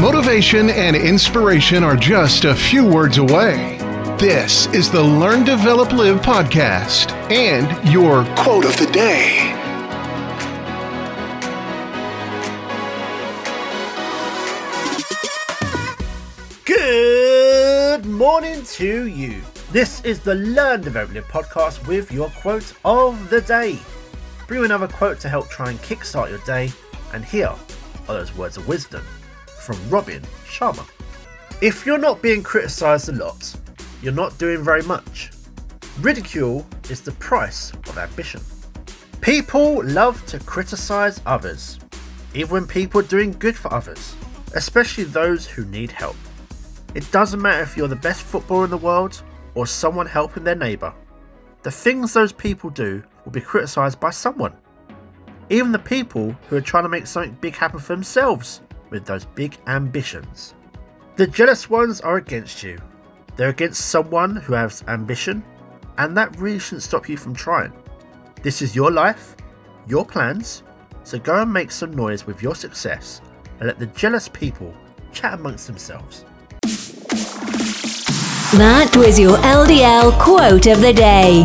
Motivation and inspiration are just a few words away. This is the Learn, Develop, Live podcast and your quote of the day. Good morning to you. This is the Learn, Develop, Live podcast with your quote of the day. Bring another quote to help try and kickstart your day, and here are those words of wisdom from Robin Sharma. If you're not being criticised a lot, you're not doing very much. Ridicule is the price of ambition. People love to criticise others, even when people are doing good for others, especially those who need help. It doesn't matter if you're the best footballer in the world or someone helping their neighbour. The things those people do will be criticised by someone. Even the people who are trying to make something big happen for themselves with those big ambitions. The jealous ones are against you. They're against someone who has ambition, and that really shouldn't stop you from trying. This is your life, your plans, so go and make some noise with your success and let the jealous people chat amongst themselves. That was your LDL quote of the day.